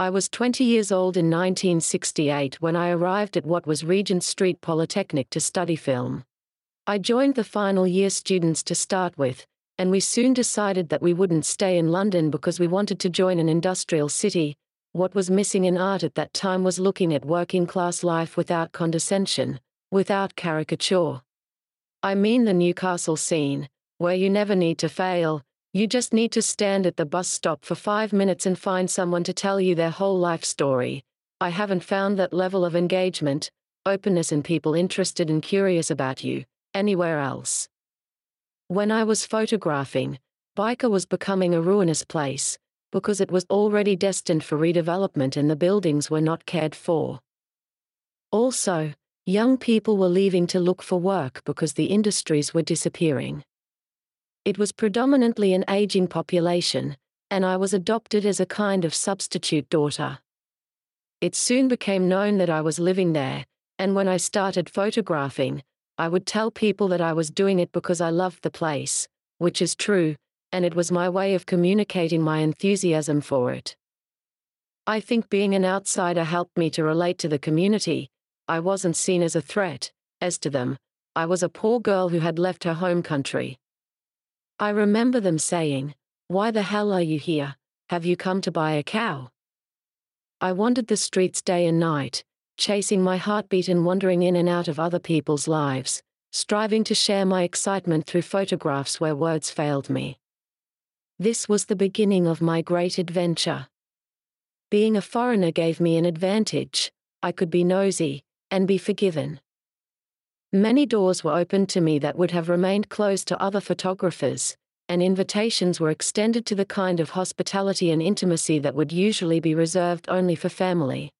I was 20 years old in 1968 when I arrived at what was Regent Street Polytechnic to study film. I joined the final year students to start with, and we soon decided that we wouldn't stay in London because we wanted to join an industrial city. What was missing in art at that time was looking at working class life without condescension, without caricature. I mean the Newcastle scene, where you never need to fail, you just need to stand at the bus stop for five minutes and find someone to tell you their whole life story. I haven't found that level of engagement, openness, and people interested and curious about you anywhere else. When I was photographing, Byker was becoming a ruinous place because it was already destined for redevelopment and the buildings were not cared for. Also, Young people were leaving to look for work because the industries were disappearing. It was predominantly an aging population, and I was adopted as a kind of substitute daughter. It soon became known that I was living there, and when I started photographing, I would tell people that I was doing it because I loved the place, which is true, and it was my way of communicating my enthusiasm for it. I think being an outsider helped me to relate to the community, I wasn't seen as a threat, as to them, I was a poor girl who had left her home country. I remember them saying, Why the hell are you here? Have you come to buy a cow? I wandered the streets day and night, chasing my heartbeat and wandering in and out of other people's lives, striving to share my excitement through photographs where words failed me. This was the beginning of my great adventure. Being a foreigner gave me an advantage. I could be nosy, and be forgiven. Many doors were opened to me that would have remained closed to other photographers, and invitations were extended to the kind of hospitality and intimacy that would usually be reserved only for family.